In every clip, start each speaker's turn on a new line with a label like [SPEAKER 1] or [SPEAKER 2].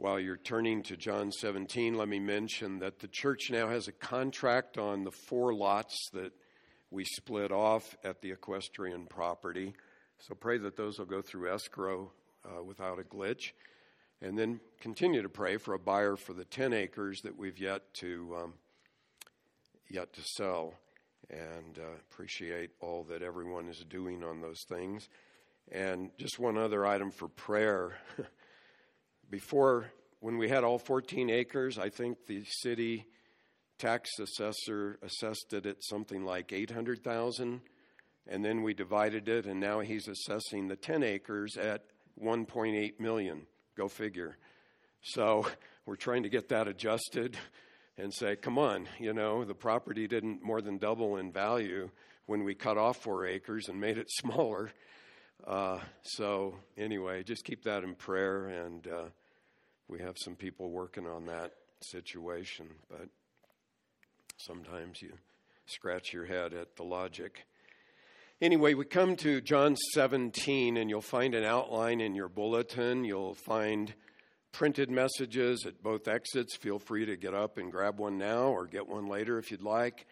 [SPEAKER 1] While you're turning to John 17, let me mention that the church now has a contract on the four lots that we split off at the equestrian property. So pray that those will go through escrow uh, without a glitch. And then continue to pray for a buyer for the 10 acres that we've yet to, um, yet to sell. And uh, appreciate all that everyone is doing on those things. And just one other item for prayer. Before, when we had all 14 acres, I think the city tax assessor assessed it at something like 800,000 and then we divided it and now he's assessing the 10 acres at 1.8 million. Go figure. So we're trying to get that adjusted and say come on you know the property didn't more than double in value when we cut off 4 acres and made it smaller uh, so anyway just keep that in prayer and uh, we have some people working on that situation but Sometimes you scratch your head at the logic. Anyway, we come to John 17, and you'll find an outline in your bulletin. You'll find printed messages at both exits. Feel free to get up and grab one now or get one later if you'd like.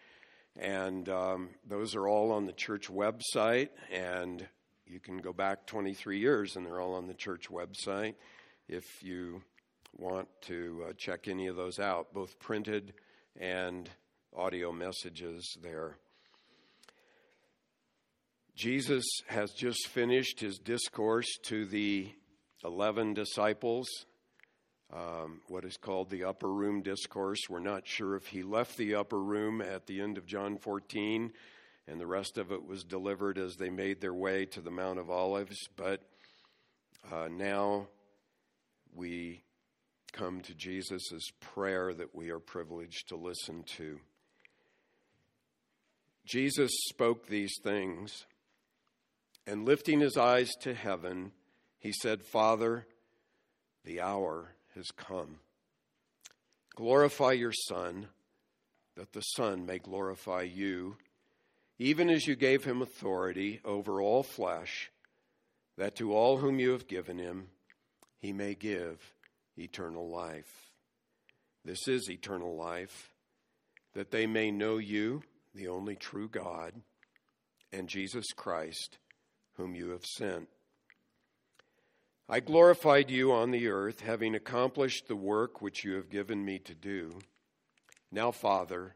[SPEAKER 1] And um, those are all on the church website, and you can go back 23 years, and they're all on the church website if you want to uh, check any of those out, both printed and audio messages there. Jesus has just finished his discourse to the 11 disciples, um, what is called the upper room discourse. We're not sure if he left the upper room at the end of John 14 and the rest of it was delivered as they made their way to the Mount of Olives, but uh, now we come to Jesus' prayer that we are privileged to listen to. Jesus spoke these things, and lifting his eyes to heaven, he said, Father, the hour has come. Glorify your Son, that the Son may glorify you, even as you gave him authority over all flesh, that to all whom you have given him, he may give eternal life. This is eternal life, that they may know you the only true God, and Jesus Christ, whom you have sent. I glorified you on the earth, having accomplished the work which you have given me to do. Now, Father,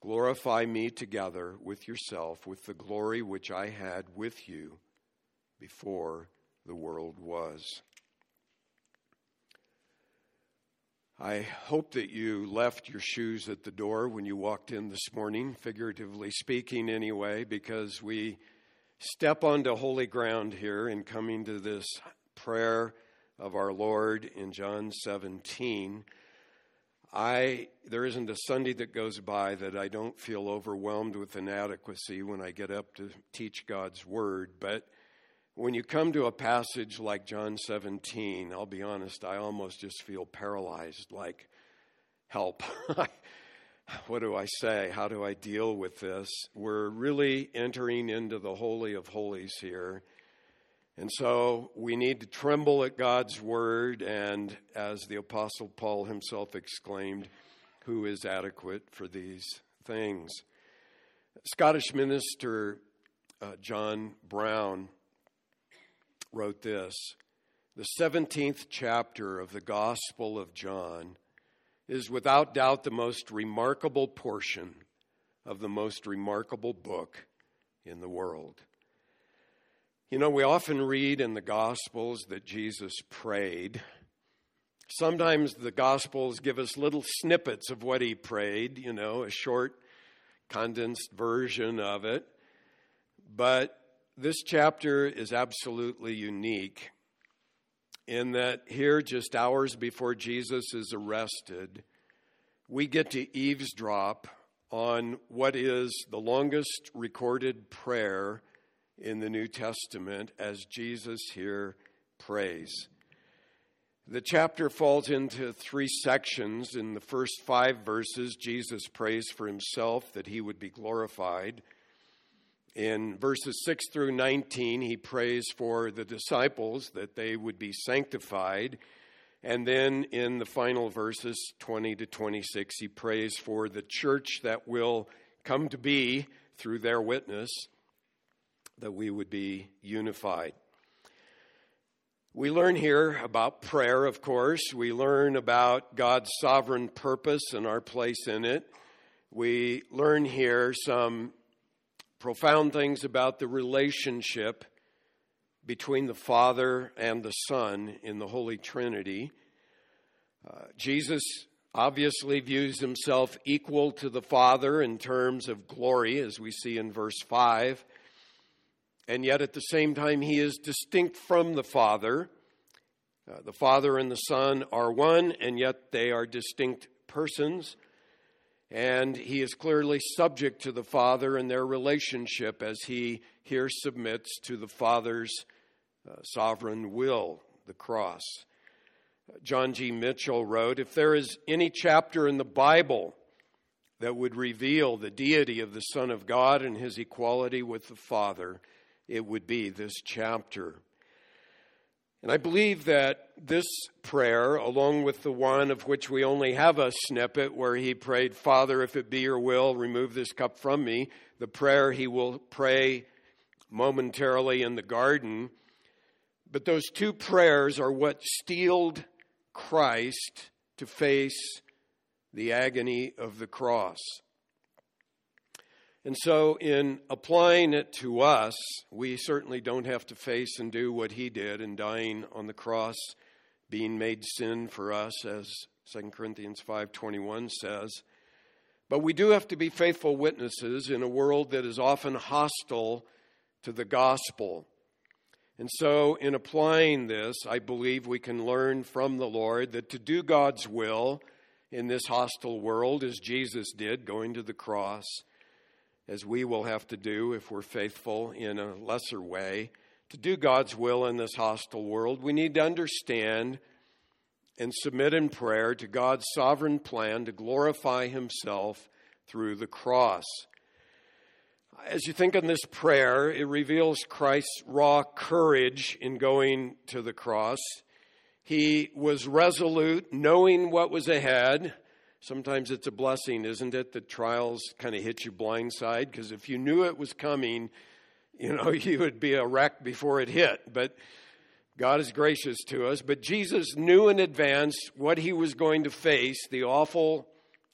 [SPEAKER 1] glorify me together with yourself with the glory which I had with you before the world was. I hope that you left your shoes at the door when you walked in this morning, figuratively speaking, anyway, because we step onto holy ground here in coming to this prayer of our Lord in John 17. I there isn't a Sunday that goes by that I don't feel overwhelmed with inadequacy when I get up to teach God's word, but when you come to a passage like John 17, I'll be honest, I almost just feel paralyzed like, help. what do I say? How do I deal with this? We're really entering into the Holy of Holies here. And so we need to tremble at God's word, and as the Apostle Paul himself exclaimed, who is adequate for these things? Scottish minister uh, John Brown wrote this The 17th chapter of the Gospel of John is without doubt the most remarkable portion of the most remarkable book in the world. You know, we often read in the Gospels that Jesus prayed. Sometimes the Gospels give us little snippets of what he prayed, you know, a short, condensed version of it. But this chapter is absolutely unique in that here, just hours before Jesus is arrested, we get to eavesdrop on what is the longest recorded prayer in the New Testament as Jesus here prays. The chapter falls into three sections. In the first five verses, Jesus prays for himself that he would be glorified. In verses 6 through 19, he prays for the disciples that they would be sanctified. And then in the final verses, 20 to 26, he prays for the church that will come to be through their witness, that we would be unified. We learn here about prayer, of course. We learn about God's sovereign purpose and our place in it. We learn here some profound things about the relationship between the Father and the Son in the Holy Trinity. Uh, Jesus obviously views himself equal to the Father in terms of glory, as we see in verse 5. And yet, at the same time, he is distinct from the Father. Uh, the Father and the Son are one, and yet they are distinct persons. And he is clearly subject to the Father and their relationship as he here submits to the Father's uh, sovereign will, the cross. John G. Mitchell wrote If there is any chapter in the Bible that would reveal the deity of the Son of God and his equality with the Father, it would be this chapter. And I believe that this prayer, along with the one of which we only have a snippet where he prayed, Father, if it be your will, remove this cup from me, the prayer he will pray momentarily in the garden, but those two prayers are what steeled Christ to face the agony of the cross. And so, in applying it to us, we certainly don't have to face and do what he did in dying on the cross, being made sin for us, as 2 Corinthians 5:21 says. But we do have to be faithful witnesses in a world that is often hostile to the gospel. And so, in applying this, I believe we can learn from the Lord that to do God's will in this hostile world, as Jesus did, going to the cross, as we will have to do if we're faithful in a lesser way, to do God's will in this hostile world, we need to understand and submit in prayer to God's sovereign plan to glorify Himself through the cross. As you think on this prayer, it reveals Christ's raw courage in going to the cross. He was resolute, knowing what was ahead. Sometimes it's a blessing, isn't it, that trials kind of hit you blindside? Because if you knew it was coming, you know, you would be a wreck before it hit. But God is gracious to us. But Jesus knew in advance what he was going to face the awful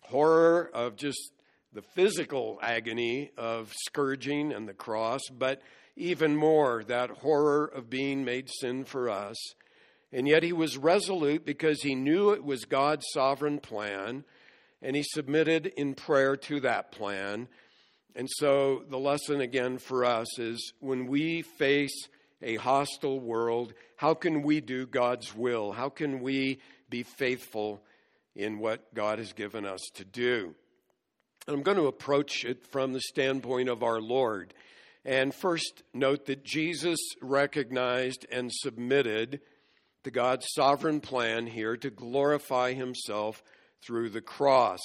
[SPEAKER 1] horror of just the physical agony of scourging and the cross, but even more, that horror of being made sin for us. And yet he was resolute because he knew it was God's sovereign plan, and he submitted in prayer to that plan. And so the lesson again for us is when we face a hostile world, how can we do God's will? How can we be faithful in what God has given us to do? I'm going to approach it from the standpoint of our Lord. And first, note that Jesus recognized and submitted to God's sovereign plan here to glorify himself through the cross.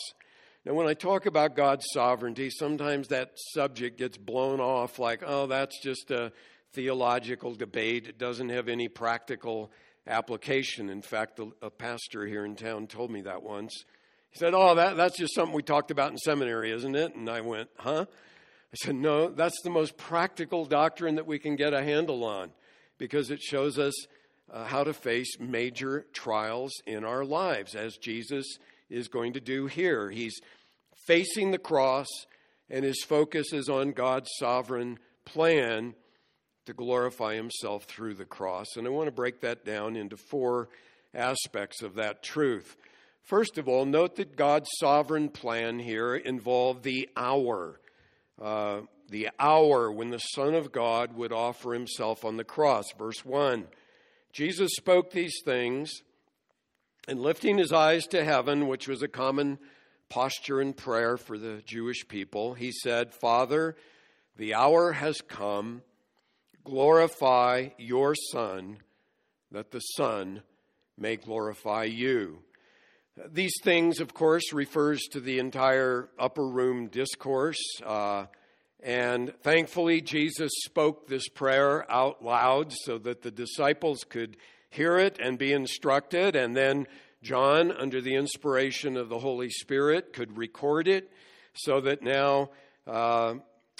[SPEAKER 1] Now, when I talk about God's sovereignty, sometimes that subject gets blown off like, oh, that's just a theological debate. It doesn't have any practical application. In fact, a pastor here in town told me that once. He said, Oh, that, that's just something we talked about in seminary, isn't it? And I went, Huh? I said, No, that's the most practical doctrine that we can get a handle on because it shows us uh, how to face major trials in our lives, as Jesus is going to do here. He's facing the cross, and his focus is on God's sovereign plan to glorify himself through the cross. And I want to break that down into four aspects of that truth. First of all, note that God's sovereign plan here involved the hour. Uh, the hour when the Son of God would offer himself on the cross. Verse 1 Jesus spoke these things, and lifting his eyes to heaven, which was a common posture in prayer for the Jewish people, he said, Father, the hour has come. Glorify your Son, that the Son may glorify you. These things, of course, refers to the entire upper room discourse. Uh, and thankfully, Jesus spoke this prayer out loud so that the disciples could hear it and be instructed, and then John, under the inspiration of the Holy Spirit, could record it so that now uh,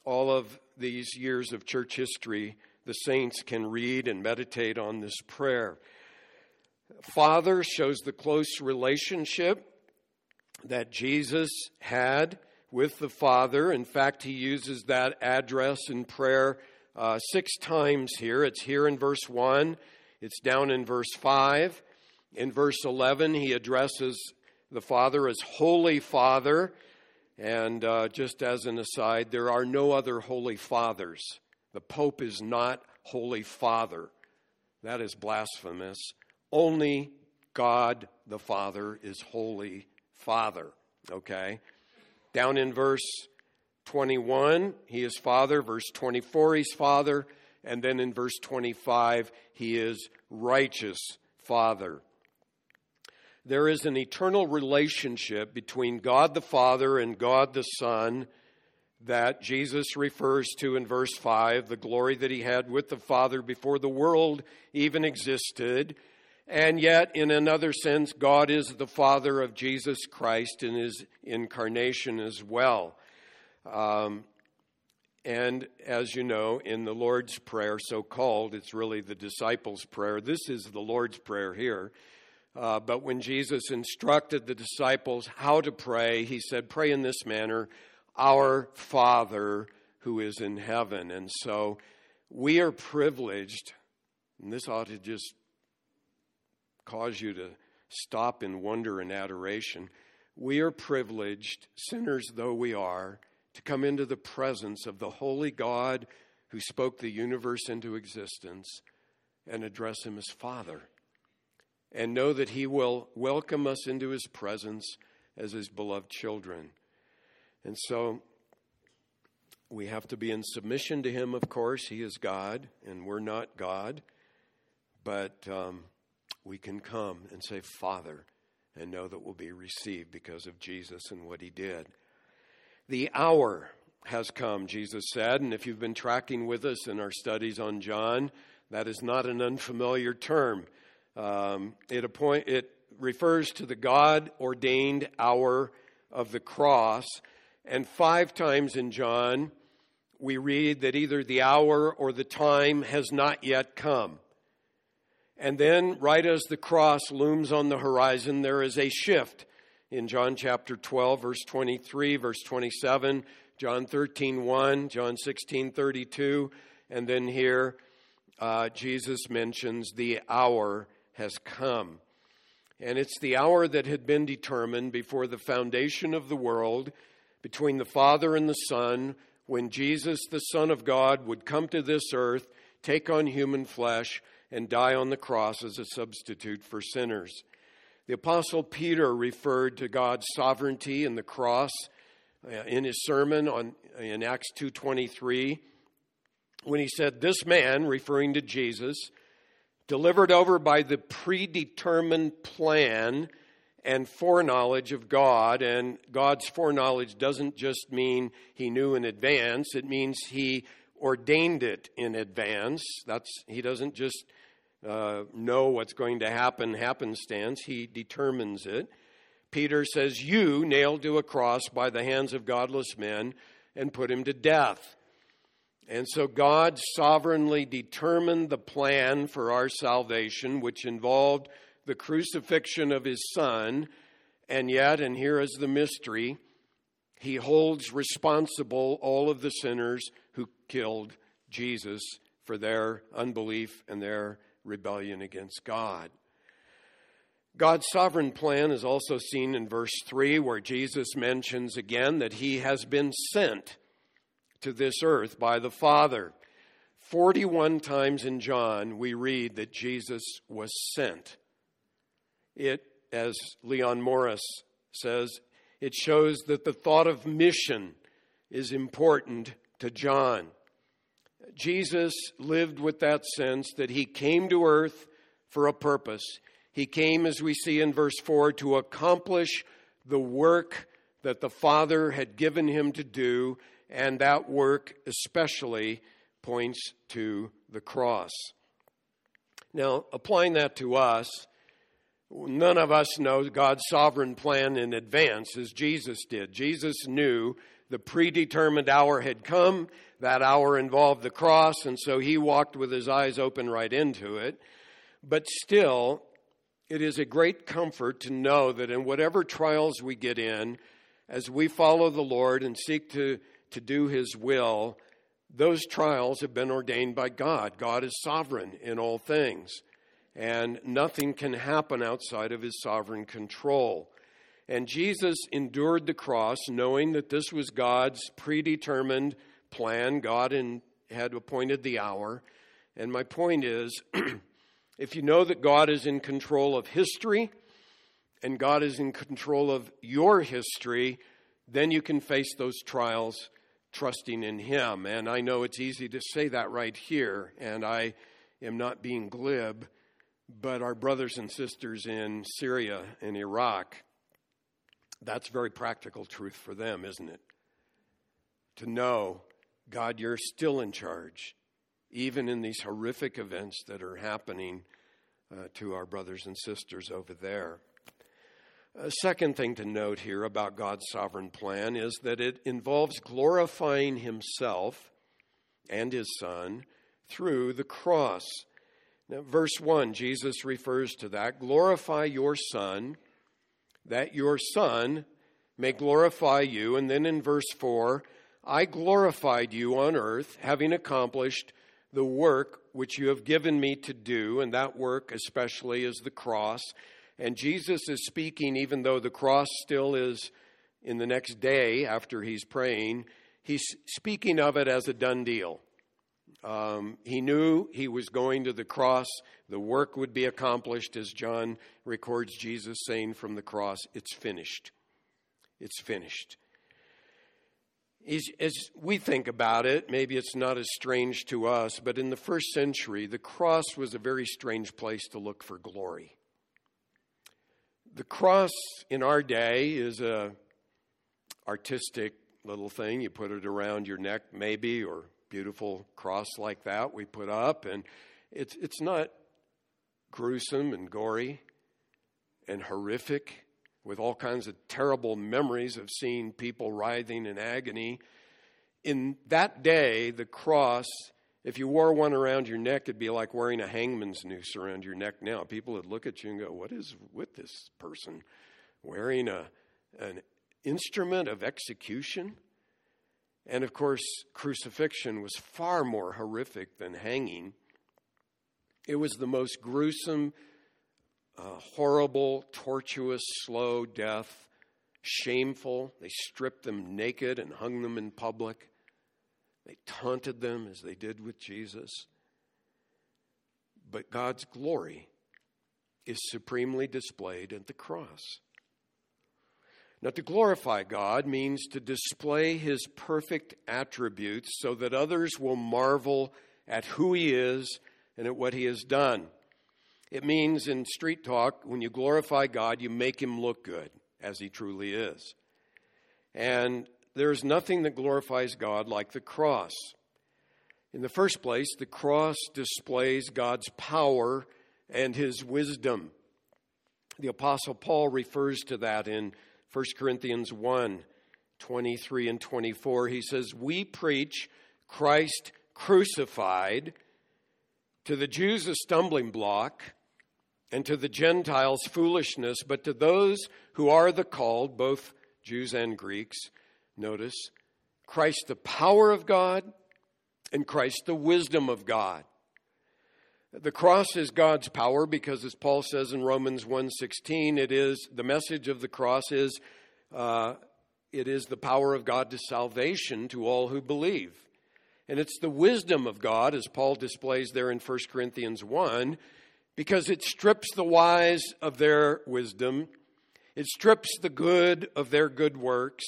[SPEAKER 1] all of these years of church history, the saints can read and meditate on this prayer. Father shows the close relationship that Jesus had with the Father. In fact, he uses that address in prayer uh, six times here. It's here in verse 1, it's down in verse 5. In verse 11, he addresses the Father as Holy Father. And uh, just as an aside, there are no other Holy Fathers. The Pope is not Holy Father. That is blasphemous. Only God the Father is Holy Father. Okay? Down in verse 21, he is Father. Verse 24, he's Father. And then in verse 25, he is righteous Father. There is an eternal relationship between God the Father and God the Son that Jesus refers to in verse 5 the glory that he had with the Father before the world even existed. And yet, in another sense, God is the Father of Jesus Christ in his incarnation as well. Um, and as you know, in the Lord's Prayer, so called, it's really the disciples' prayer. This is the Lord's Prayer here. Uh, but when Jesus instructed the disciples how to pray, he said, Pray in this manner Our Father who is in heaven. And so we are privileged, and this ought to just cause you to stop in wonder and adoration. We are privileged, sinners though we are, to come into the presence of the holy God who spoke the universe into existence and address him as Father. And know that he will welcome us into his presence as his beloved children. And so we have to be in submission to him, of course. He is God, and we're not God. But um, we can come and say, Father, and know that we'll be received because of Jesus and what he did. The hour has come, Jesus said, and if you've been tracking with us in our studies on John, that is not an unfamiliar term. Um, it, appoint, it refers to the God ordained hour of the cross, and five times in John, we read that either the hour or the time has not yet come. And then, right as the cross looms on the horizon, there is a shift in John chapter 12, verse 23, verse 27, John 13, 1, John 16, 32, and then here uh, Jesus mentions the hour has come. And it's the hour that had been determined before the foundation of the world between the Father and the Son when Jesus, the Son of God, would come to this earth, take on human flesh, and die on the cross as a substitute for sinners. The apostle Peter referred to God's sovereignty in the cross uh, in his sermon on in Acts 2:23 when he said this man referring to Jesus delivered over by the predetermined plan and foreknowledge of God and God's foreknowledge doesn't just mean he knew in advance it means he ordained it in advance. That's he doesn't just uh, know what's going to happen happenstance, he determines it. Peter says, You nailed to a cross by the hands of godless men and put him to death. And so God sovereignly determined the plan for our salvation, which involved the crucifixion of his son. And yet, and here is the mystery, he holds responsible all of the sinners who killed Jesus for their unbelief and their rebellion against God. God's sovereign plan is also seen in verse 3, where Jesus mentions again that he has been sent to this earth by the Father. 41 times in John, we read that Jesus was sent. It, as Leon Morris says, it shows that the thought of mission is important to John. Jesus lived with that sense that he came to earth for a purpose. He came, as we see in verse 4, to accomplish the work that the Father had given him to do, and that work especially points to the cross. Now, applying that to us, none of us know God's sovereign plan in advance as Jesus did. Jesus knew the predetermined hour had come. That hour involved the cross, and so he walked with his eyes open right into it. But still, it is a great comfort to know that in whatever trials we get in, as we follow the Lord and seek to, to do his will, those trials have been ordained by God. God is sovereign in all things, and nothing can happen outside of his sovereign control. And Jesus endured the cross knowing that this was God's predetermined plan. God in, had appointed the hour. And my point is if you know that God is in control of history and God is in control of your history, then you can face those trials trusting in Him. And I know it's easy to say that right here, and I am not being glib, but our brothers and sisters in Syria and Iraq, that's very practical truth for them, isn't it? To know, God, you're still in charge even in these horrific events that are happening uh, to our brothers and sisters over there. A second thing to note here about God's sovereign plan is that it involves glorifying Himself and His Son through the cross. Now, verse 1, Jesus refers to that. Glorify your Son, that your Son may glorify you. And then in verse 4, I glorified you on earth, having accomplished the work which you have given me to do, and that work especially is the cross. And Jesus is speaking, even though the cross still is in the next day after he's praying, he's speaking of it as a done deal. Um, he knew he was going to the cross, the work would be accomplished, as John records Jesus saying from the cross, It's finished. It's finished as we think about it, maybe it's not as strange to us, but in the first century, the cross was a very strange place to look for glory. The cross in our day is a artistic little thing. You put it around your neck, maybe, or beautiful cross like that we put up, and it's it's not gruesome and gory and horrific with all kinds of terrible memories of seeing people writhing in agony. In that day, the cross, if you wore one around your neck, it'd be like wearing a hangman's noose around your neck now. People would look at you and go, What is with this person? Wearing a, an instrument of execution? And of course, crucifixion was far more horrific than hanging. It was the most gruesome uh, horrible, tortuous, slow death, shameful. They stripped them naked and hung them in public. They taunted them as they did with Jesus. But God's glory is supremely displayed at the cross. Now, to glorify God means to display his perfect attributes so that others will marvel at who he is and at what he has done. It means in street talk, when you glorify God, you make him look good as he truly is. And there's nothing that glorifies God like the cross. In the first place, the cross displays God's power and his wisdom. The Apostle Paul refers to that in 1 Corinthians 1 23 and 24. He says, We preach Christ crucified, to the Jews a stumbling block and to the Gentiles foolishness, but to those who are the called, both Jews and Greeks, notice, Christ the power of God and Christ the wisdom of God. The cross is God's power because as Paul says in Romans 1:16, it is the message of the cross is uh, it is the power of God to salvation to all who believe. And it's the wisdom of God, as Paul displays there in 1 Corinthians 1, because it strips the wise of their wisdom, it strips the good of their good works,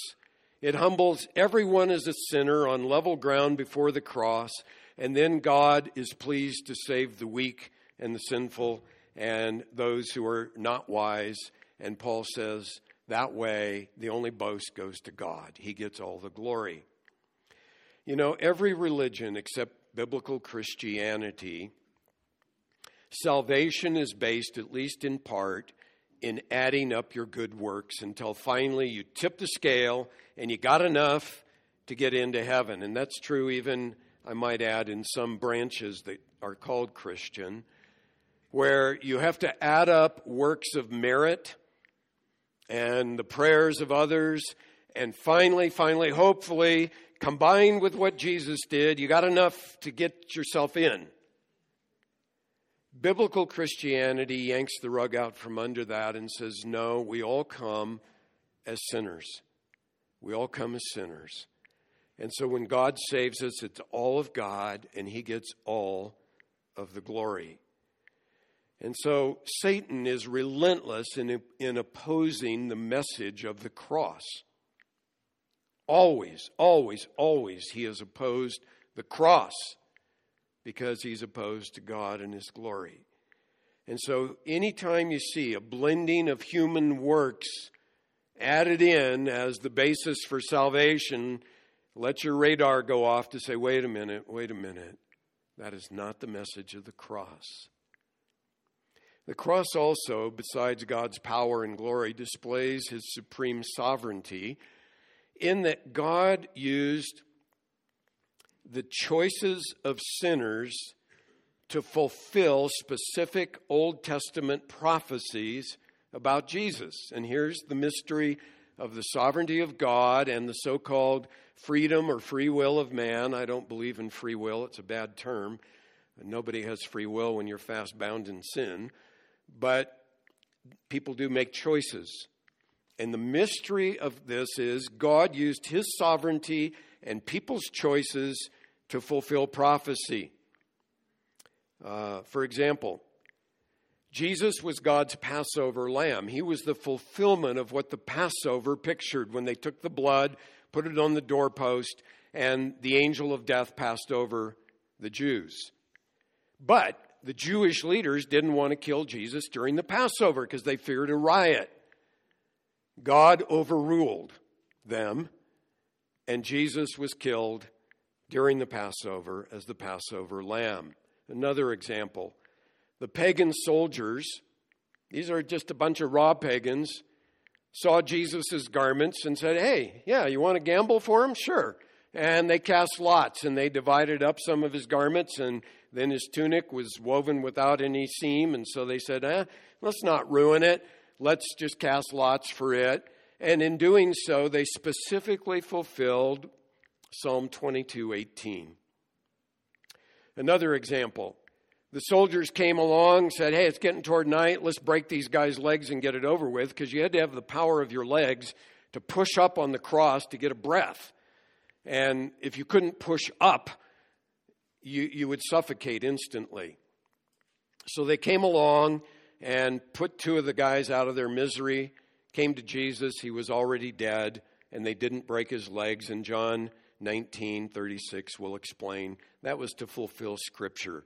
[SPEAKER 1] it humbles everyone as a sinner on level ground before the cross, and then God is pleased to save the weak and the sinful and those who are not wise. And Paul says, that way, the only boast goes to God. He gets all the glory. You know, every religion except biblical Christianity salvation is based, at least in part, in adding up your good works until finally you tip the scale and you got enough to get into heaven. And that's true even, I might add, in some branches that are called Christian, where you have to add up works of merit and the prayers of others. And finally, finally, hopefully, combined with what Jesus did, you got enough to get yourself in. Biblical Christianity yanks the rug out from under that and says, no, we all come as sinners. We all come as sinners. And so when God saves us, it's all of God, and He gets all of the glory. And so Satan is relentless in, in opposing the message of the cross. Always, always, always, he has opposed the cross because he's opposed to God and his glory. And so, anytime you see a blending of human works added in as the basis for salvation, let your radar go off to say, wait a minute, wait a minute. That is not the message of the cross. The cross also, besides God's power and glory, displays his supreme sovereignty in that God used the choices of sinners to fulfill specific Old Testament prophecies about Jesus. And here's the mystery of the sovereignty of God and the so called freedom or free will of man. I don't believe in free will, it's a bad term. Nobody has free will when you're fast bound in sin. But people do make choices. And the mystery of this is God used his sovereignty and people's choices to fulfill prophecy. Uh, for example, Jesus was God's Passover lamb. He was the fulfillment of what the Passover pictured when they took the blood, put it on the doorpost, and the angel of death passed over the Jews. But the Jewish leaders didn't want to kill Jesus during the Passover because they feared a riot. God overruled them, and Jesus was killed during the Passover as the Passover lamb. Another example the pagan soldiers, these are just a bunch of raw pagans, saw Jesus' garments and said, Hey, yeah, you want to gamble for him? Sure. And they cast lots and they divided up some of his garments, and then his tunic was woven without any seam. And so they said, eh, let's not ruin it. Let's just cast lots for it. And in doing so, they specifically fulfilled Psalm 22 18. Another example the soldiers came along, said, Hey, it's getting toward night. Let's break these guys' legs and get it over with, because you had to have the power of your legs to push up on the cross to get a breath. And if you couldn't push up, you, you would suffocate instantly. So they came along and put two of the guys out of their misery, came to Jesus. He was already dead, and they didn't break his legs. And John 19 36 will explain that was to fulfill Scripture,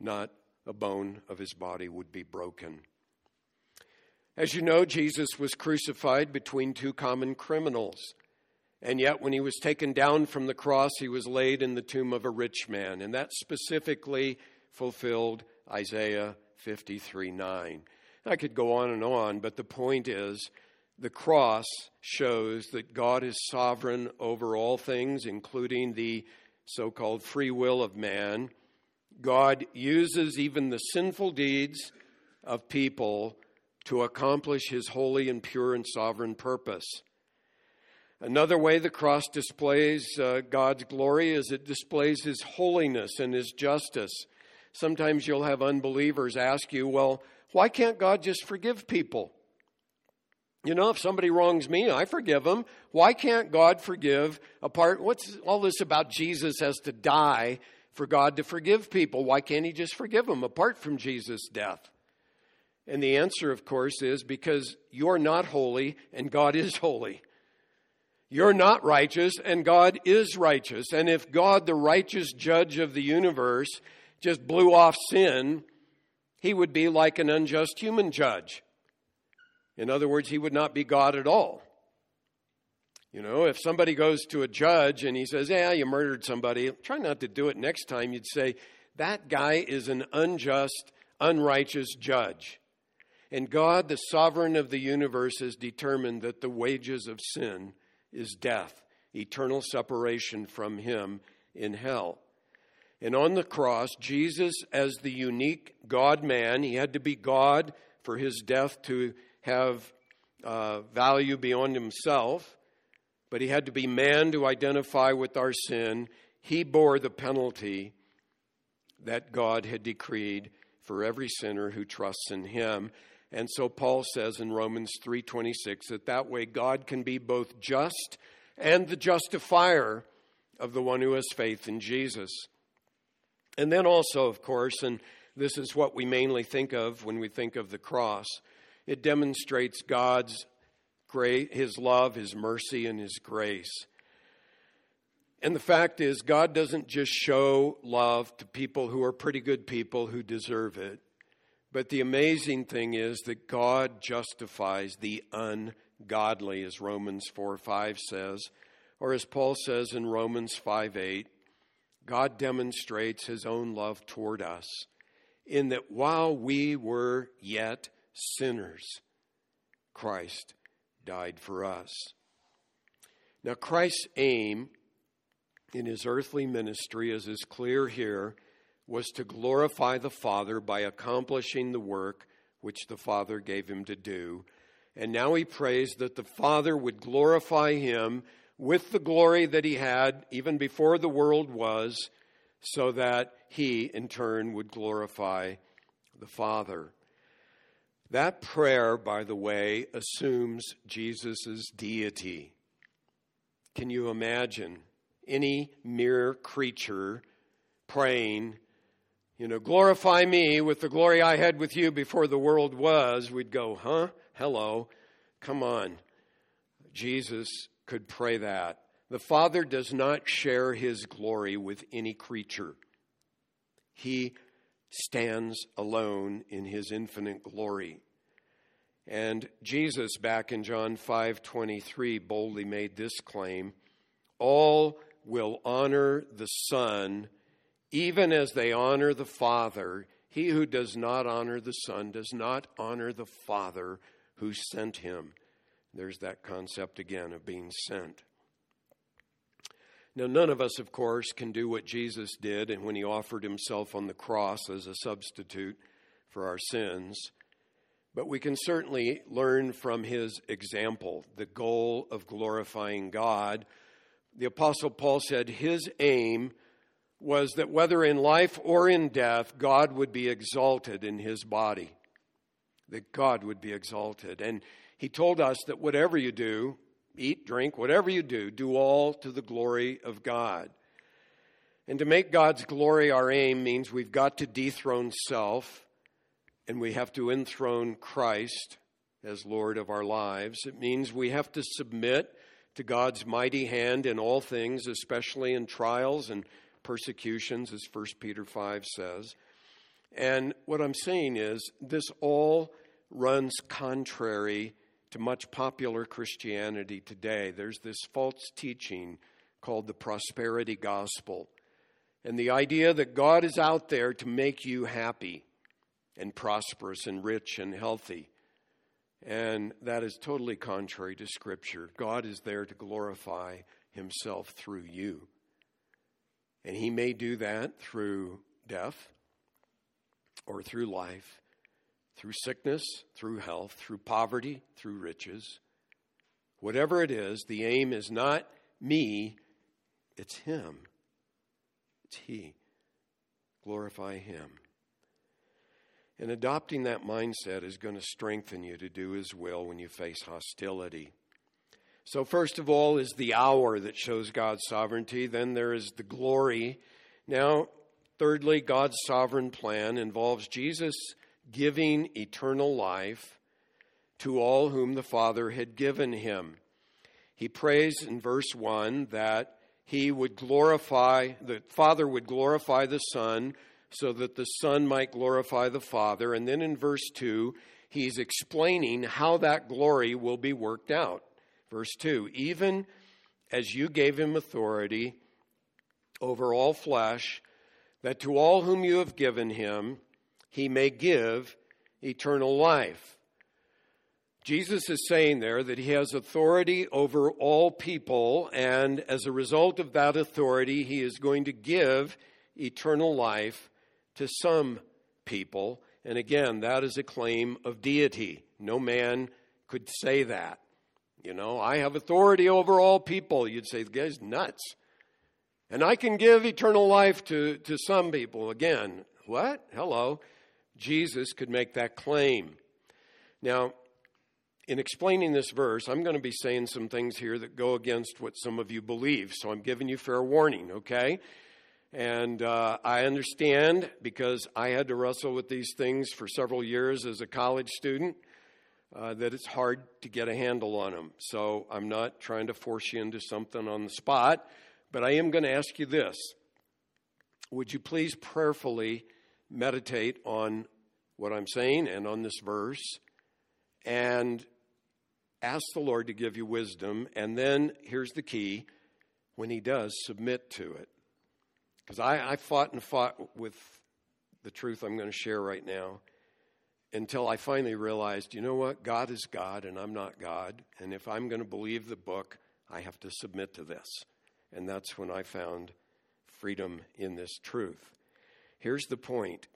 [SPEAKER 1] not a bone of his body would be broken. As you know, Jesus was crucified between two common criminals. And yet, when he was taken down from the cross, he was laid in the tomb of a rich man. And that specifically fulfilled Isaiah 53 9. I could go on and on, but the point is the cross shows that God is sovereign over all things, including the so called free will of man. God uses even the sinful deeds of people to accomplish his holy and pure and sovereign purpose. Another way the cross displays uh, God's glory is it displays his holiness and his justice. Sometimes you'll have unbelievers ask you, well, why can't God just forgive people? You know, if somebody wrongs me, I forgive them. Why can't God forgive apart? What's all this about Jesus has to die for God to forgive people? Why can't he just forgive them apart from Jesus' death? And the answer, of course, is because you're not holy and God is holy. You're not righteous, and God is righteous. And if God, the righteous judge of the universe, just blew off sin, he would be like an unjust human judge. In other words, he would not be God at all. You know, if somebody goes to a judge and he says, Yeah, you murdered somebody, try not to do it next time. You'd say, That guy is an unjust, unrighteous judge. And God, the sovereign of the universe, has determined that the wages of sin is death, eternal separation from Him in hell. And on the cross, Jesus, as the unique God man, he had to be God for his death to have uh, value beyond himself, but he had to be man to identify with our sin. He bore the penalty that God had decreed for every sinner who trusts in him. And so Paul says in Romans 3:26 that that way God can be both just and the justifier of the one who has faith in Jesus. And then also, of course, and this is what we mainly think of when we think of the cross, it demonstrates God's great his love, his mercy and his grace. And the fact is God doesn't just show love to people who are pretty good people who deserve it. But the amazing thing is that God justifies the ungodly, as Romans 4 5 says, or as Paul says in Romans 5 8, God demonstrates his own love toward us in that while we were yet sinners, Christ died for us. Now, Christ's aim in his earthly ministry, as is clear here, was to glorify the Father by accomplishing the work which the Father gave him to do. And now he prays that the Father would glorify him with the glory that he had even before the world was, so that he in turn would glorify the Father. That prayer, by the way, assumes Jesus' deity. Can you imagine any mere creature praying, you know, glorify me with the glory I had with you before the world was? We'd go, huh? Hello. Come on. Jesus could pray that. The Father does not share his glory with any creature. He stands alone in his infinite glory. And Jesus back in John 5:23 boldly made this claim, all will honor the Son even as they honor the Father. He who does not honor the Son does not honor the Father who sent him. There's that concept again of being sent. Now, none of us, of course, can do what Jesus did and when he offered himself on the cross as a substitute for our sins. But we can certainly learn from his example, the goal of glorifying God. The Apostle Paul said his aim was that whether in life or in death, God would be exalted in his body. That God would be exalted. And he told us that whatever you do, eat, drink, whatever you do, do all to the glory of God. And to make God's glory our aim means we've got to dethrone self and we have to enthrone Christ as Lord of our lives. It means we have to submit to God's mighty hand in all things, especially in trials and persecutions, as 1 Peter 5 says. And what I'm saying is, this all runs contrary to much popular Christianity today. There's this false teaching called the prosperity gospel. And the idea that God is out there to make you happy and prosperous and rich and healthy. And that is totally contrary to Scripture. God is there to glorify Himself through you. And He may do that through death or through life through sickness, through health, through poverty, through riches. Whatever it is, the aim is not me, it's Him. It's He. Glorify Him. And adopting that mindset is going to strengthen you to do His will when you face hostility. So, first of all, is the hour that shows God's sovereignty. Then there is the glory. Now, thirdly, God's sovereign plan involves Jesus giving eternal life to all whom the Father had given him. He prays in verse 1 that he would glorify, the Father would glorify the Son so that the Son might glorify the Father. And then in verse 2, he's explaining how that glory will be worked out. Verse 2 Even as you gave him authority over all flesh, that to all whom you have given him, he may give eternal life. Jesus is saying there that he has authority over all people, and as a result of that authority, he is going to give eternal life to some people. And again, that is a claim of deity. No man could say that. You know, I have authority over all people. You'd say, the guy's nuts. And I can give eternal life to, to some people. Again, what? Hello. Jesus could make that claim. Now, in explaining this verse, I'm going to be saying some things here that go against what some of you believe. So I'm giving you fair warning, okay? And uh, I understand because I had to wrestle with these things for several years as a college student uh, that it's hard to get a handle on them. So I'm not trying to force you into something on the spot, but I am going to ask you this. Would you please prayerfully meditate on what I'm saying and on this verse? And ask the Lord to give you wisdom, and then here's the key when He does, submit to it. Because I, I fought and fought with the truth I'm going to share right now until I finally realized, you know what? God is God and I'm not God. And if I'm going to believe the book, I have to submit to this. And that's when I found freedom in this truth. Here's the point.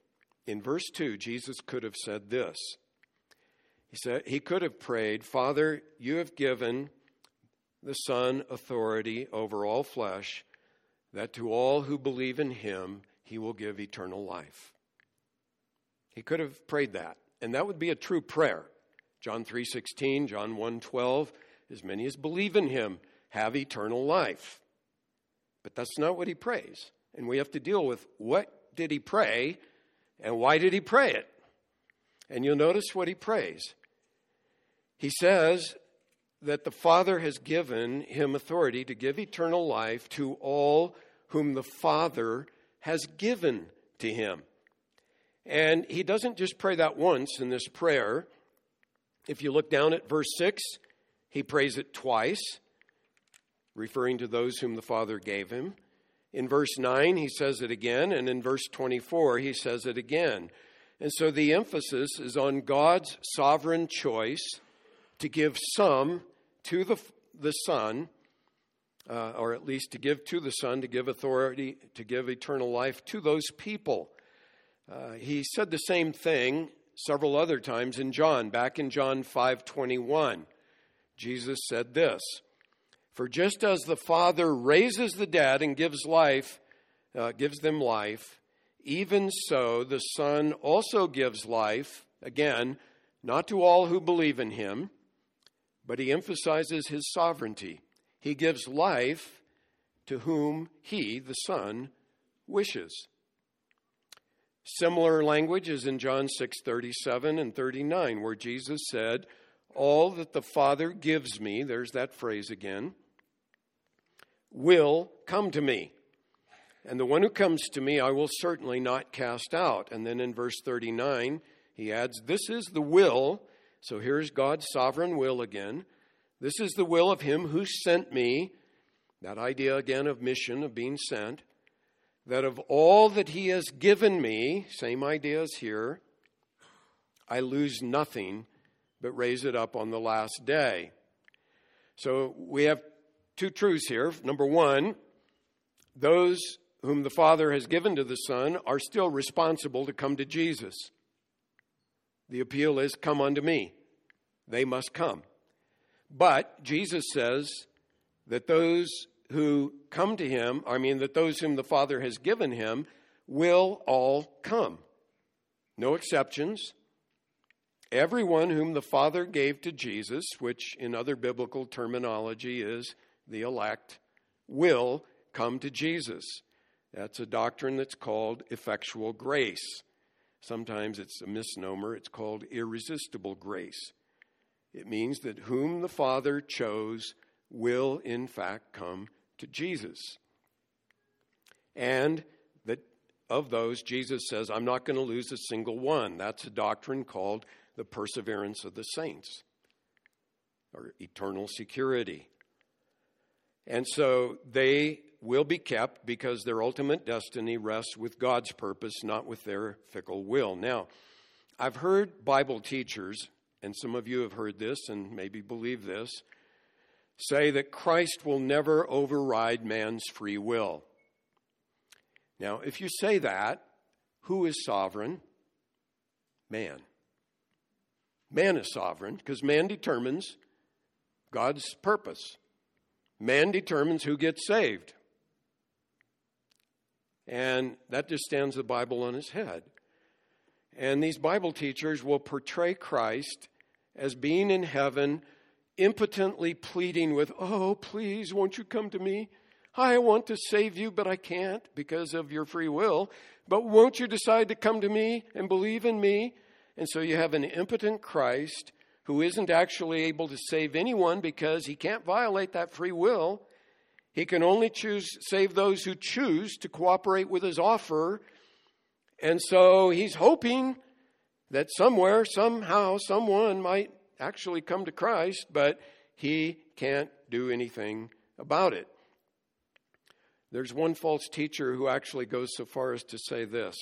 [SPEAKER 1] In verse 2, Jesus could have said this he said he could have prayed, Father, you have given the Son authority over all flesh, that to all who believe in him he will give eternal life. He could have prayed that, and that would be a true prayer. John 3:16, John 1:12, as many as believe in him have eternal life. But that's not what he prays. And we have to deal with what did he pray and why did he pray it? And you'll notice what he prays. He says that the Father has given him authority to give eternal life to all whom the Father has given to him. And he doesn't just pray that once in this prayer. If you look down at verse 6, he prays it twice, referring to those whom the Father gave him. In verse 9, he says it again, and in verse 24, he says it again. And so the emphasis is on God's sovereign choice to give some to the, the Son, uh, or at least to give to the Son, to give authority, to give eternal life to those people. Uh, he said the same thing several other times in John. Back in John 5:21, Jesus said this: "For just as the Father raises the dead and gives life, uh, gives them life, even so the Son also gives life. Again, not to all who believe in Him." but he emphasizes his sovereignty. He gives life to whom he, the Son, wishes. Similar language is in John 6 37 and 39, where Jesus said, All that the Father gives me, there's that phrase again, will come to me. And the one who comes to me, I will certainly not cast out. And then in verse 39, he adds, This is the will so here's God's sovereign will again. This is the will of Him who sent me. That idea again of mission, of being sent. That of all that He has given me, same idea as here, I lose nothing but raise it up on the last day. So we have two truths here. Number one, those whom the Father has given to the Son are still responsible to come to Jesus. The appeal is, Come unto me. They must come. But Jesus says that those who come to him, I mean, that those whom the Father has given him, will all come. No exceptions. Everyone whom the Father gave to Jesus, which in other biblical terminology is the elect, will come to Jesus. That's a doctrine that's called effectual grace. Sometimes it's a misnomer, it's called irresistible grace. It means that whom the Father chose will, in fact, come to Jesus. And that of those, Jesus says, I'm not going to lose a single one. That's a doctrine called the perseverance of the saints or eternal security. And so they will be kept because their ultimate destiny rests with God's purpose, not with their fickle will. Now, I've heard Bible teachers, and some of you have heard this and maybe believe this, say that Christ will never override man's free will. Now, if you say that, who is sovereign? Man. Man is sovereign because man determines God's purpose. Man determines who gets saved. And that just stands the Bible on its head. And these Bible teachers will portray Christ as being in heaven, impotently pleading with, Oh, please, won't you come to me? I want to save you, but I can't because of your free will. But won't you decide to come to me and believe in me? And so you have an impotent Christ who isn't actually able to save anyone because he can't violate that free will. He can only choose save those who choose to cooperate with his offer. And so he's hoping that somewhere, somehow, someone might actually come to Christ, but he can't do anything about it. There's one false teacher who actually goes so far as to say this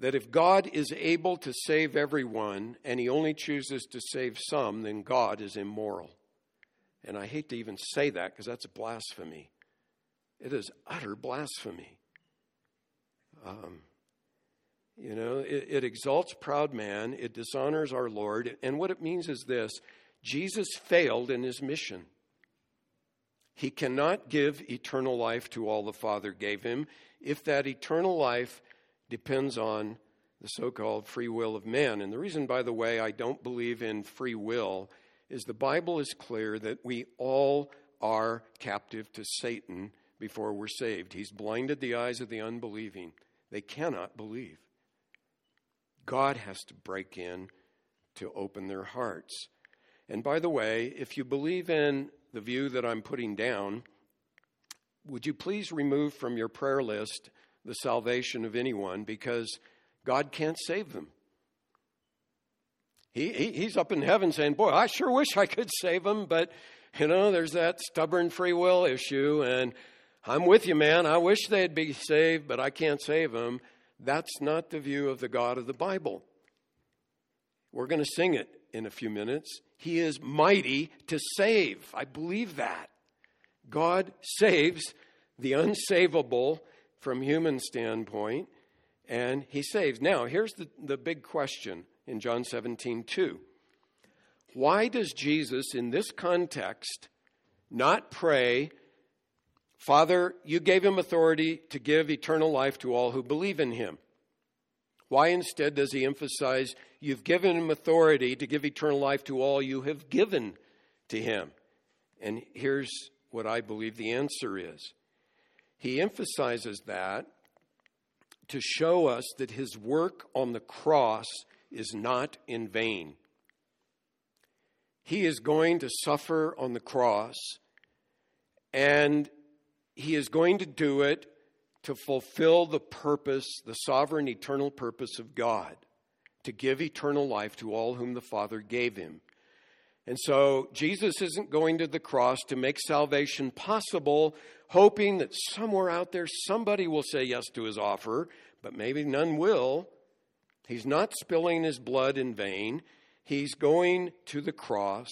[SPEAKER 1] that if God is able to save everyone and he only chooses to save some, then God is immoral. And I hate to even say that because that's blasphemy. It is utter blasphemy. Um, you know, it, it exalts proud man, it dishonors our Lord. And what it means is this Jesus failed in his mission. He cannot give eternal life to all the Father gave him if that eternal life depends on the so called free will of man. And the reason, by the way, I don't believe in free will is the Bible is clear that we all are captive to Satan before we're saved. He's blinded the eyes of the unbelieving, they cannot believe. God has to break in to open their hearts. And by the way, if you believe in the view that I'm putting down, would you please remove from your prayer list the salvation of anyone because God can't save them. He, he, he's up in heaven saying, Boy, I sure wish I could save them, but, you know, there's that stubborn free will issue, and I'm with you, man. I wish they'd be saved, but I can't save them. That's not the view of the God of the Bible. We're going to sing it in a few minutes. He is mighty to save. I believe that. God saves the unsavable from human standpoint, and he saves. Now, here's the, the big question in John 17, 2. Why does Jesus, in this context, not pray, Father, you gave him authority to give eternal life to all who believe in him? Why instead does he emphasize, You've given him authority to give eternal life to all you have given to him? And here's what I believe the answer is he emphasizes that to show us that his work on the cross is not in vain. He is going to suffer on the cross, and he is going to do it to fulfill the purpose, the sovereign eternal purpose of God, to give eternal life to all whom the Father gave him. And so Jesus isn't going to the cross to make salvation possible, hoping that somewhere out there somebody will say yes to his offer, but maybe none will. He's not spilling his blood in vain. He's going to the cross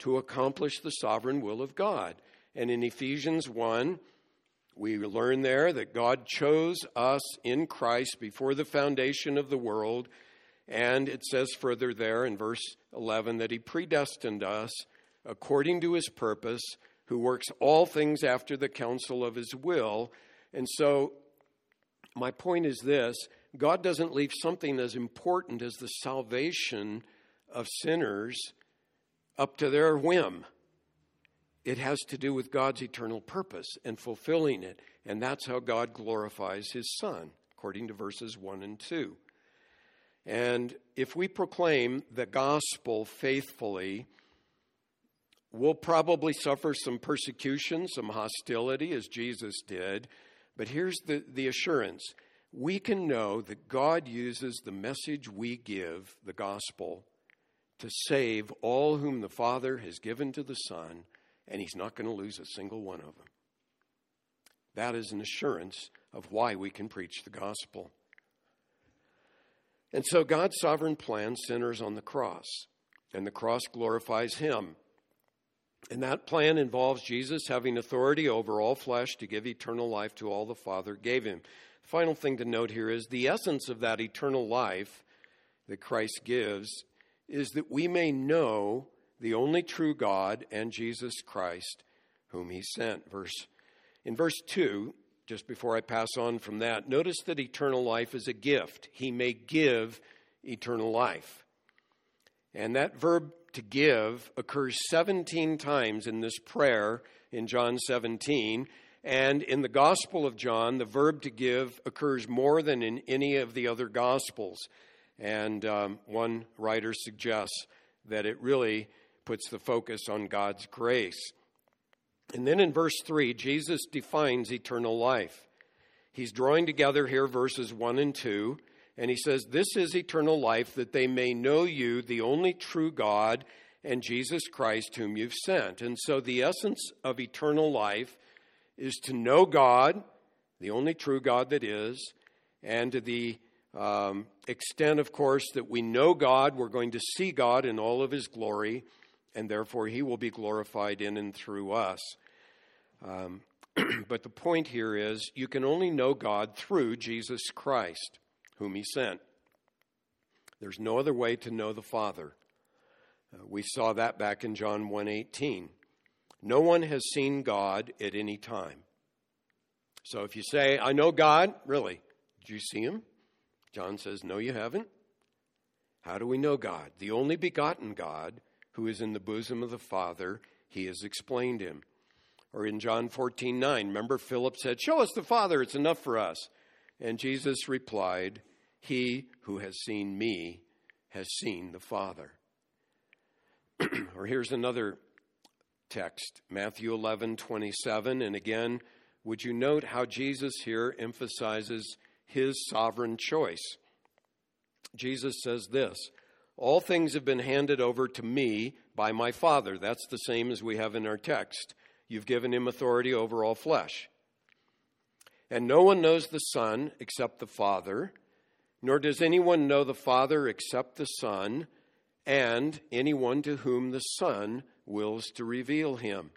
[SPEAKER 1] to accomplish the sovereign will of God. And in Ephesians 1, we learn there that God chose us in Christ before the foundation of the world and it says further there in verse 11 that he predestined us according to his purpose, who works all things after the counsel of his will. And so, my point is this God doesn't leave something as important as the salvation of sinners up to their whim. It has to do with God's eternal purpose and fulfilling it. And that's how God glorifies his Son, according to verses 1 and 2. And if we proclaim the gospel faithfully, we'll probably suffer some persecution, some hostility, as Jesus did. But here's the, the assurance we can know that God uses the message we give, the gospel, to save all whom the Father has given to the Son, and He's not going to lose a single one of them. That is an assurance of why we can preach the gospel. And so God's sovereign plan centers on the cross, and the cross glorifies Him. And that plan involves Jesus having authority over all flesh to give eternal life to all the Father gave Him. The final thing to note here is the essence of that eternal life that Christ gives is that we may know the only true God and Jesus Christ, whom He sent. Verse in verse 2, just before I pass on from that, notice that eternal life is a gift. He may give eternal life. And that verb to give occurs 17 times in this prayer in John 17. And in the Gospel of John, the verb to give occurs more than in any of the other Gospels. And um, one writer suggests that it really puts the focus on God's grace. And then in verse 3, Jesus defines eternal life. He's drawing together here verses 1 and 2, and he says, This is eternal life, that they may know you, the only true God, and Jesus Christ, whom you've sent. And so the essence of eternal life is to know God, the only true God that is, and to the um, extent, of course, that we know God, we're going to see God in all of his glory, and therefore he will be glorified in and through us. Um, but the point here is you can only know God through Jesus Christ, whom he sent. There's no other way to know the Father. Uh, we saw that back in John 1:18. No one has seen God at any time. So if you say, "I know God," really, did you see him? John says, "No, you haven't." How do we know God? The only begotten God who is in the bosom of the Father, he has explained him. Or in John 14 9, remember Philip said, Show us the Father, it's enough for us. And Jesus replied, He who has seen me has seen the Father. or here's another text, Matthew 11 27. And again, would you note how Jesus here emphasizes his sovereign choice? Jesus says this All things have been handed over to me by my Father. That's the same as we have in our text. You've given him authority over all flesh. And no one knows the Son except the Father, nor does anyone know the Father except the Son, and anyone to whom the Son wills to reveal him.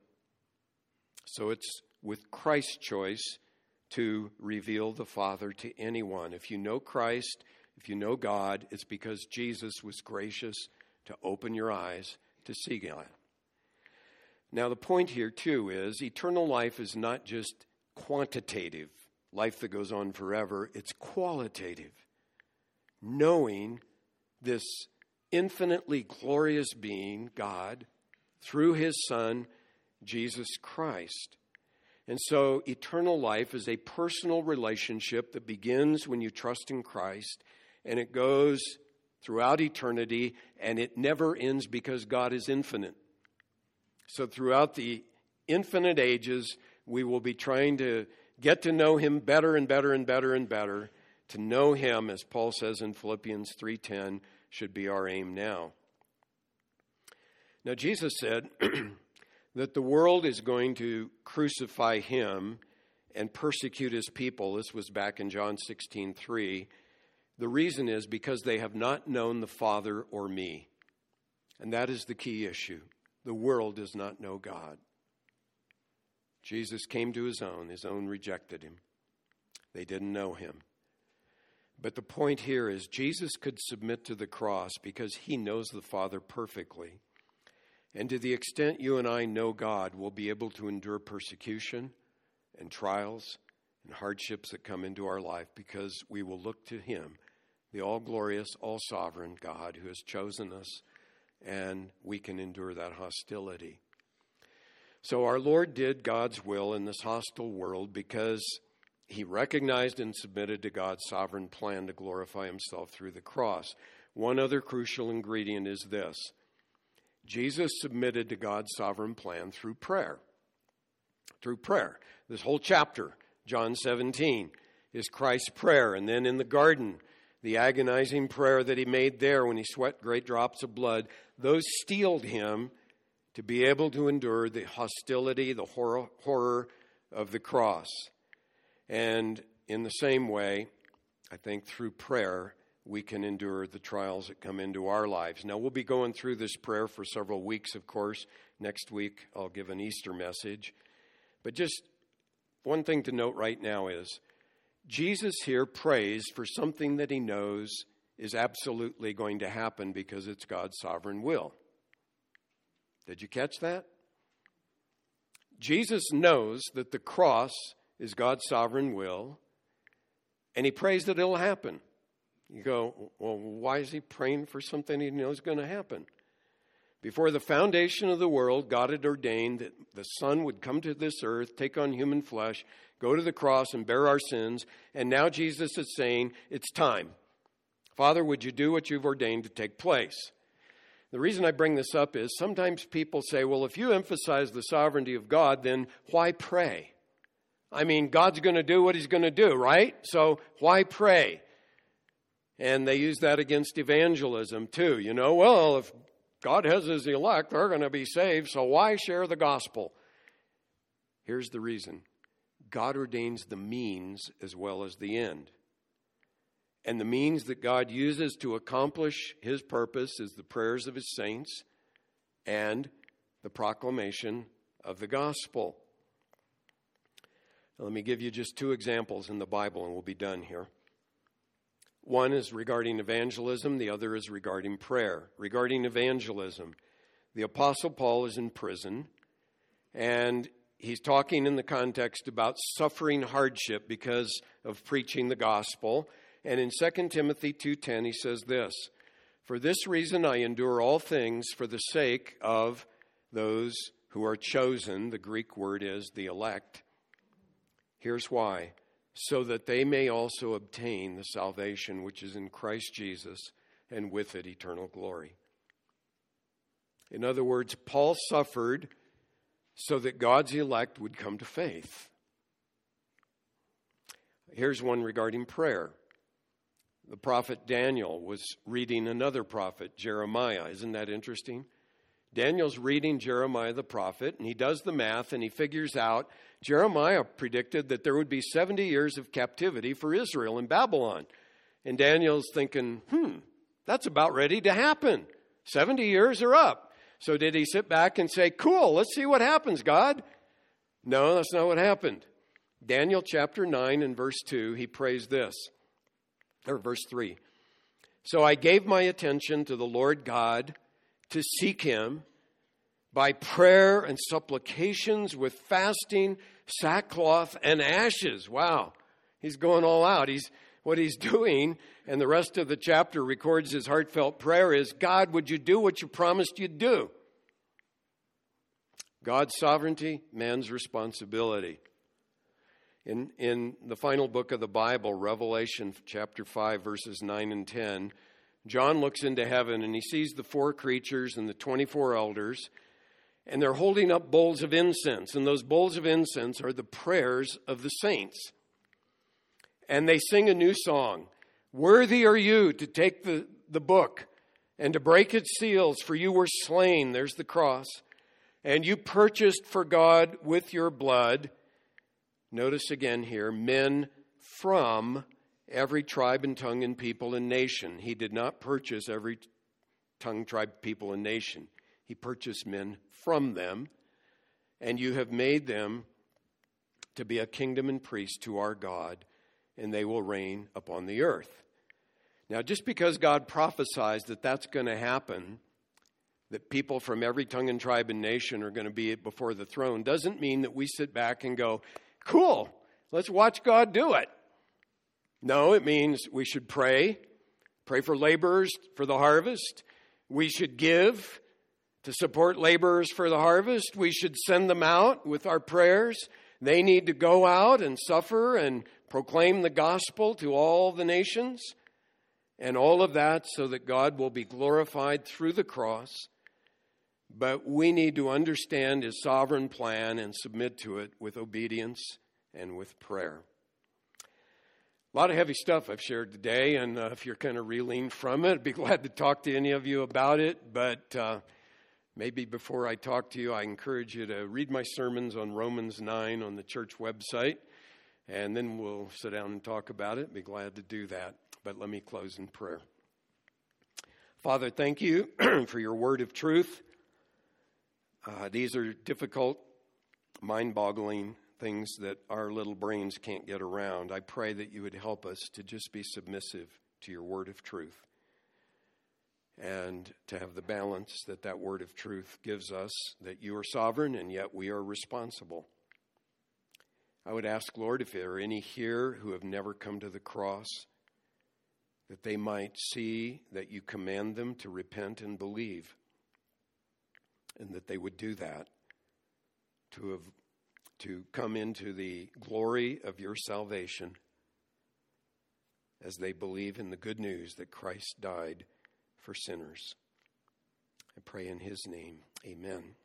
[SPEAKER 1] So it's with Christ's choice to reveal the Father to anyone. If you know Christ, if you know God, it's because Jesus was gracious to open your eyes to see God. Now, the point here, too, is eternal life is not just quantitative, life that goes on forever, it's qualitative. Knowing this infinitely glorious being, God, through his Son, Jesus Christ. And so, eternal life is a personal relationship that begins when you trust in Christ, and it goes throughout eternity, and it never ends because God is infinite. So, throughout the infinite ages, we will be trying to get to know him better and better and better and better. To know him, as Paul says in Philippians 3:10, should be our aim now. Now Jesus said that the world is going to crucify him and persecute his people. This was back in John 16:3. The reason is because they have not known the Father or me. And that is the key issue. The world does not know God. Jesus came to his own, his own rejected him. They didn't know him. But the point here is Jesus could submit to the cross because he knows the Father perfectly. And to the extent you and I know God, we'll be able to endure persecution and trials and hardships that come into our life because we will look to him, the all glorious, all sovereign God who has chosen us and we can endure that hostility. So, our Lord did God's will in this hostile world because he recognized and submitted to God's sovereign plan to glorify himself through the cross. One other crucial ingredient is this Jesus submitted to God's sovereign plan through prayer. Through prayer. This whole chapter, John 17, is Christ's prayer. And then in the garden, the agonizing prayer that he made there when he sweat great drops of blood, those steeled him to be able to endure the hostility, the horror, horror of the cross. And in the same way, I think through prayer, we can endure the trials that come into our lives. Now, we'll be going through this prayer for several weeks, of course. Next week, I'll give an Easter message. But just one thing to note right now is Jesus here prays for something that he knows is absolutely going to happen because it's God's sovereign will. Did you catch that? Jesus knows that the cross is God's sovereign will, and he prays that it'll happen. You go, well, why is he praying for something he knows is going to happen? Before the foundation of the world, God had ordained that the Son would come to this earth, take on human flesh, go to the cross, and bear our sins. And now Jesus is saying, It's time. Father, would you do what you've ordained to take place? The reason I bring this up is sometimes people say, Well, if you emphasize the sovereignty of God, then why pray? I mean, God's going to do what He's going to do, right? So why pray? And they use that against evangelism too. You know, well, if God has his elect, they're going to be saved, so why share the gospel? Here's the reason God ordains the means as well as the end. And the means that God uses to accomplish his purpose is the prayers of his saints and the proclamation of the gospel. Let me give you just two examples in the Bible and we'll be done here. One is regarding evangelism, the other is regarding prayer. Regarding evangelism, the Apostle Paul is in prison, and he's talking in the context about suffering hardship because of preaching the gospel. And in 2 Timothy 2:10 he says this, "For this reason I endure all things for the sake of those who are chosen." The Greek word is the elect. Here's why so that they may also obtain the salvation which is in Christ Jesus and with it eternal glory. In other words, Paul suffered so that God's elect would come to faith. Here's one regarding prayer. The prophet Daniel was reading another prophet, Jeremiah. Isn't that interesting? Daniel's reading Jeremiah the prophet, and he does the math and he figures out Jeremiah predicted that there would be 70 years of captivity for Israel in Babylon. And Daniel's thinking, hmm, that's about ready to happen. 70 years are up. So did he sit back and say, cool, let's see what happens, God? No, that's not what happened. Daniel chapter 9 and verse 2, he prays this, or verse 3. So I gave my attention to the Lord God to seek him by prayer and supplications with fasting, sackcloth, and ashes. Wow, he's going all out. He's what he's doing, and the rest of the chapter records his heartfelt prayer is God, would you do what you promised you'd do? God's sovereignty, man's responsibility. In, in the final book of the Bible, Revelation chapter 5, verses 9 and 10, John looks into heaven and he sees the four creatures and the 24 elders, and they're holding up bowls of incense. And those bowls of incense are the prayers of the saints. And they sing a new song Worthy are you to take the, the book and to break its seals, for you were slain. There's the cross. And you purchased for God with your blood. Notice again here men from every tribe and tongue and people and nation. He did not purchase every tongue, tribe, people, and nation. He purchased men from them, and you have made them to be a kingdom and priest to our God, and they will reign upon the earth. Now, just because God prophesies that that's going to happen, that people from every tongue and tribe and nation are going to be before the throne, doesn't mean that we sit back and go, cool, let's watch God do it. No, it means we should pray, pray for laborers for the harvest. We should give to support laborers for the harvest. We should send them out with our prayers. They need to go out and suffer and proclaim the gospel to all the nations. And all of that so that God will be glorified through the cross. But we need to understand His sovereign plan and submit to it with obedience and with prayer. A lot of heavy stuff I've shared today, and uh, if you're kind of reeling from it, I'd be glad to talk to any of you about it. But uh, maybe before I talk to you, I encourage you to read my sermons on Romans 9 on the church website. and then we'll sit down and talk about it. Be glad to do that. But let me close in prayer. Father, thank you for your word of truth. Uh, these are difficult, mind boggling things that our little brains can't get around. I pray that you would help us to just be submissive to your word of truth and to have the balance that that word of truth gives us that you are sovereign and yet we are responsible. I would ask, Lord, if there are any here who have never come to the cross, that they might see that you command them to repent and believe, and that they would do that, to have to come into the glory of your salvation as they believe in the good news that Christ died for sinners. I pray in his name. Amen.